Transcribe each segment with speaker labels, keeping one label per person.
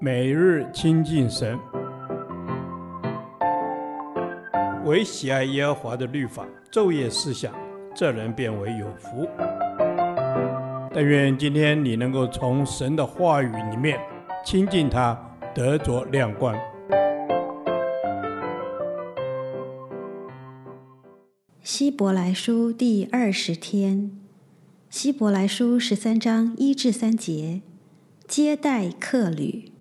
Speaker 1: 每日亲近神，唯喜爱耶和华的律法，昼夜思想，这人便为有福。但愿今天你能够从神的话语里面亲近他，得着亮光。
Speaker 2: 希伯来书第二十天，希伯来书十三章一至三节，接待客旅。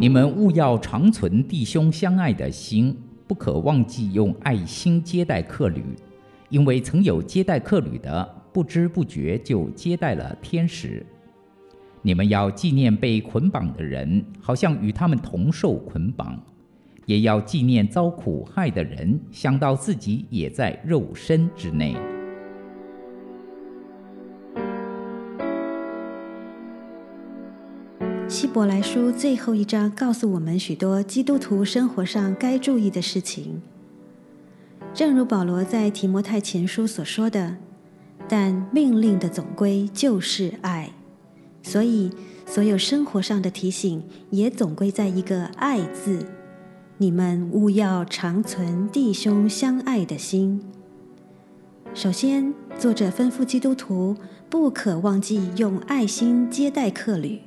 Speaker 3: 你们务要常存弟兄相爱的心，不可忘记用爱心接待客旅，因为曾有接待客旅的。不知不觉就接待了天使。你们要纪念被捆绑的人，好像与他们同受捆绑；也要纪念遭苦害的人，想到自己也在肉身之内。
Speaker 2: 希伯来书最后一章告诉我们许多基督徒生活上该注意的事情，正如保罗在提摩太前书所说的。但命令的总归就是爱，所以所有生活上的提醒也总归在一个“爱”字。你们务要常存弟兄相爱的心。首先，作者吩咐基督徒不可忘记用爱心接待客旅。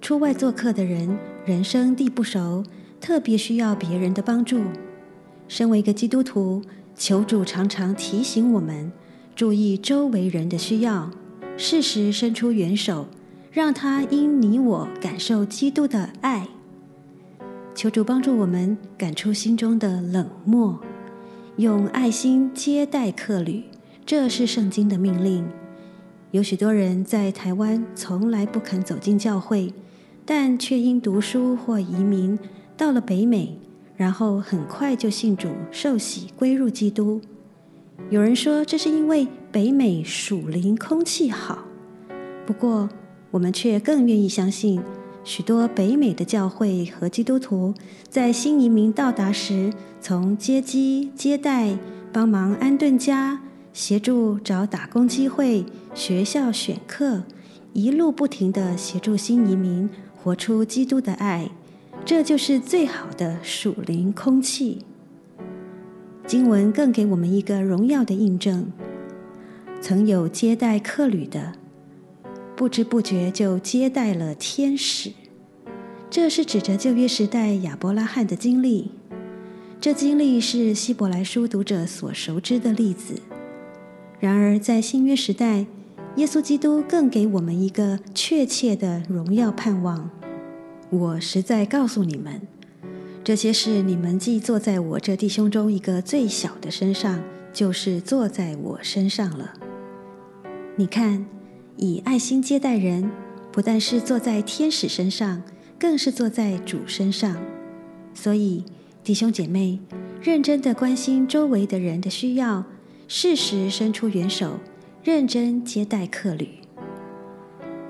Speaker 2: 出外做客的人，人生地不熟，特别需要别人的帮助。身为一个基督徒，求主常常提醒我们。注意周围人的需要，适时伸出援手，让他因你我感受基督的爱。求主帮助我们赶出心中的冷漠，用爱心接待客旅，这是圣经的命令。有许多人在台湾从来不肯走进教会，但却因读书或移民到了北美，然后很快就信主受洗归入基督。有人说，这是因为北美属灵空气好，不过我们却更愿意相信，许多北美的教会和基督徒在新移民到达时，从接机、接待、帮忙安顿家、协助找打工机会、学校选课，一路不停地协助新移民活出基督的爱，这就是最好的属灵空气。经文更给我们一个荣耀的印证：曾有接待客旅的，不知不觉就接待了天使。这是指着旧约时代亚伯拉罕的经历。这经历是希伯来书读者所熟知的例子。然而，在新约时代，耶稣基督更给我们一个确切的荣耀盼望。我实在告诉你们。这些事，你们既做在我这弟兄中一个最小的身上，就是做在我身上了。你看，以爱心接待人，不但是做在天使身上，更是做在主身上。所以，弟兄姐妹，认真的关心周围的人的需要，适时伸出援手，认真接待客旅。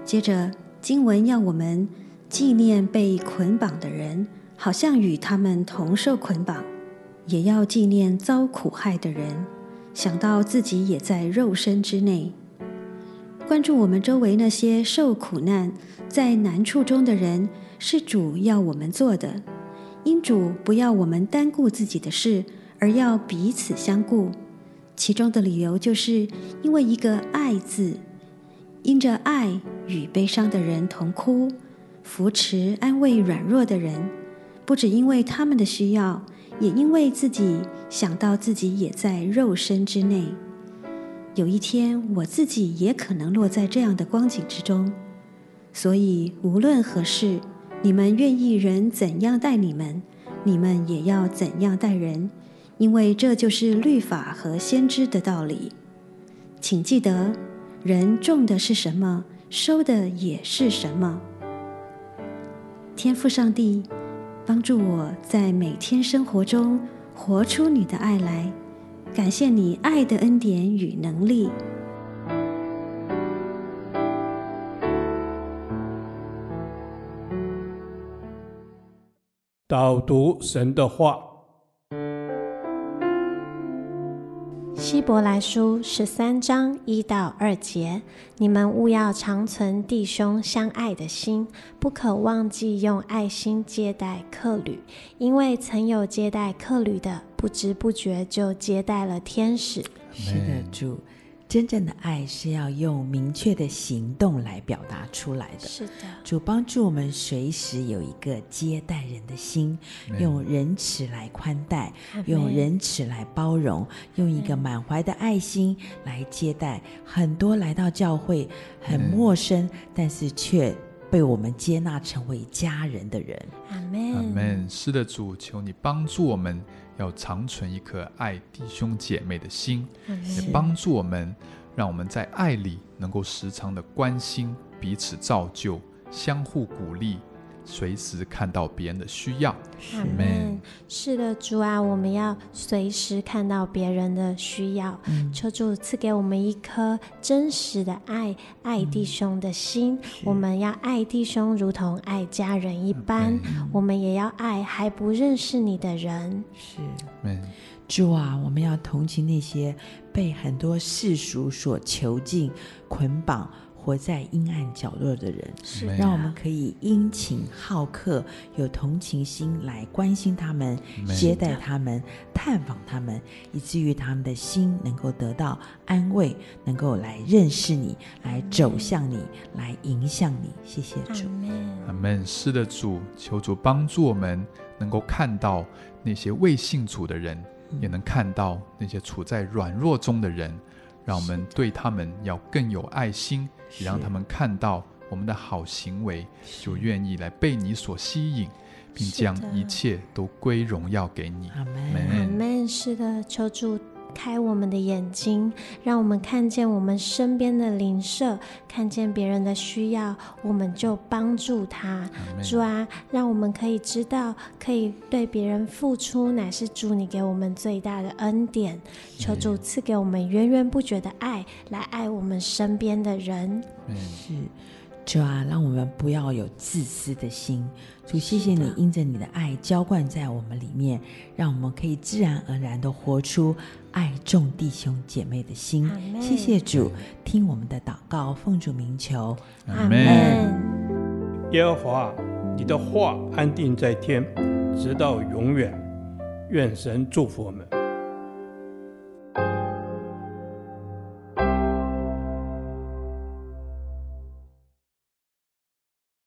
Speaker 2: 接着，经文要我们纪念被捆绑的人。好像与他们同受捆绑，也要纪念遭苦害的人，想到自己也在肉身之内。关注我们周围那些受苦难、在难处中的人，是主要我们做的。因主不要我们单顾自己的事，而要彼此相顾。其中的理由，就是因为一个“爱”字，因着爱与悲伤的人同哭，扶持安慰软弱的人。不只因为他们的需要，也因为自己想到自己也在肉身之内。有一天，我自己也可能落在这样的光景之中。所以，无论何事，你们愿意人怎样待你们，你们也要怎样待人，因为这就是律法和先知的道理。请记得，人种的是什么，收的也是什么。天父上帝。帮助我在每天生活中活出你的爱来，感谢你爱的恩典与能力。
Speaker 1: 导读神的话，
Speaker 4: 希伯来书十三章一到二节，你们务要常存弟兄相爱的心，不可忘记用爱心接待客旅，因为曾有接待客旅的，不知不觉就接待了天使。
Speaker 5: 是的，主。真正的爱是要用明确的行动来表达出来的。
Speaker 4: 是的，
Speaker 5: 主帮助我们随时有一个接待人的心，用仁慈来宽待，用仁慈来包容，用一个满怀的爱心来接待。很多来到教会很陌生，但是却被我们接纳成为家人的人。
Speaker 4: 阿门。
Speaker 6: 阿门。是的，主，求你帮助我们。要长存一颗爱弟兄姐妹的心，也帮助我们，让我们在爱里能够时常的关心彼此，造就，相互鼓励。随时看到别人的需要，
Speaker 4: 阿门。是的，主啊，我们要随时看到别人的需要。嗯、求主赐给我们一颗真实的爱，爱弟兄的心。嗯、我们要爱弟兄，如同爱家人一般。嗯、我们也要爱还不认识你的人。
Speaker 5: 是，主啊，我们要同情那些被很多世俗所囚禁、捆绑。活在阴暗角落的人，是让我们可以殷勤好客，有同情心来关心他们、接待他们、探访他们，以至于他们的心能够得到安慰，能够来认识你，来走向你，来迎向你。谢谢主，
Speaker 6: 阿门。是的，主，求主帮助我们，能够看到那些未信主的人，也能看到那些处在软弱中的人。让我们对他们要更有爱心，也让他们看到我们的好行为，就愿意来被你所吸引，并将一切都归荣耀给你。
Speaker 4: 阿门。阿门。是的，求主。开我们的眼睛，让我们看见我们身边的邻舍，看见别人的需要，我们就帮助他。主啊，让我们可以知道，可以对别人付出，乃是主你给我们最大的恩典。求主赐给我们源源不绝的爱，来爱我们身边的人。
Speaker 5: 是。主啊，让我们不要有自私的心。主，谢谢你，因着你的爱浇灌在我们里面，让我们可以自然而然的活出爱众弟兄姐妹的心。谢谢主，听我们的祷告，奉主名求，阿门。
Speaker 1: 耶和华，你的话安定在天，直到永远。愿神祝福我们。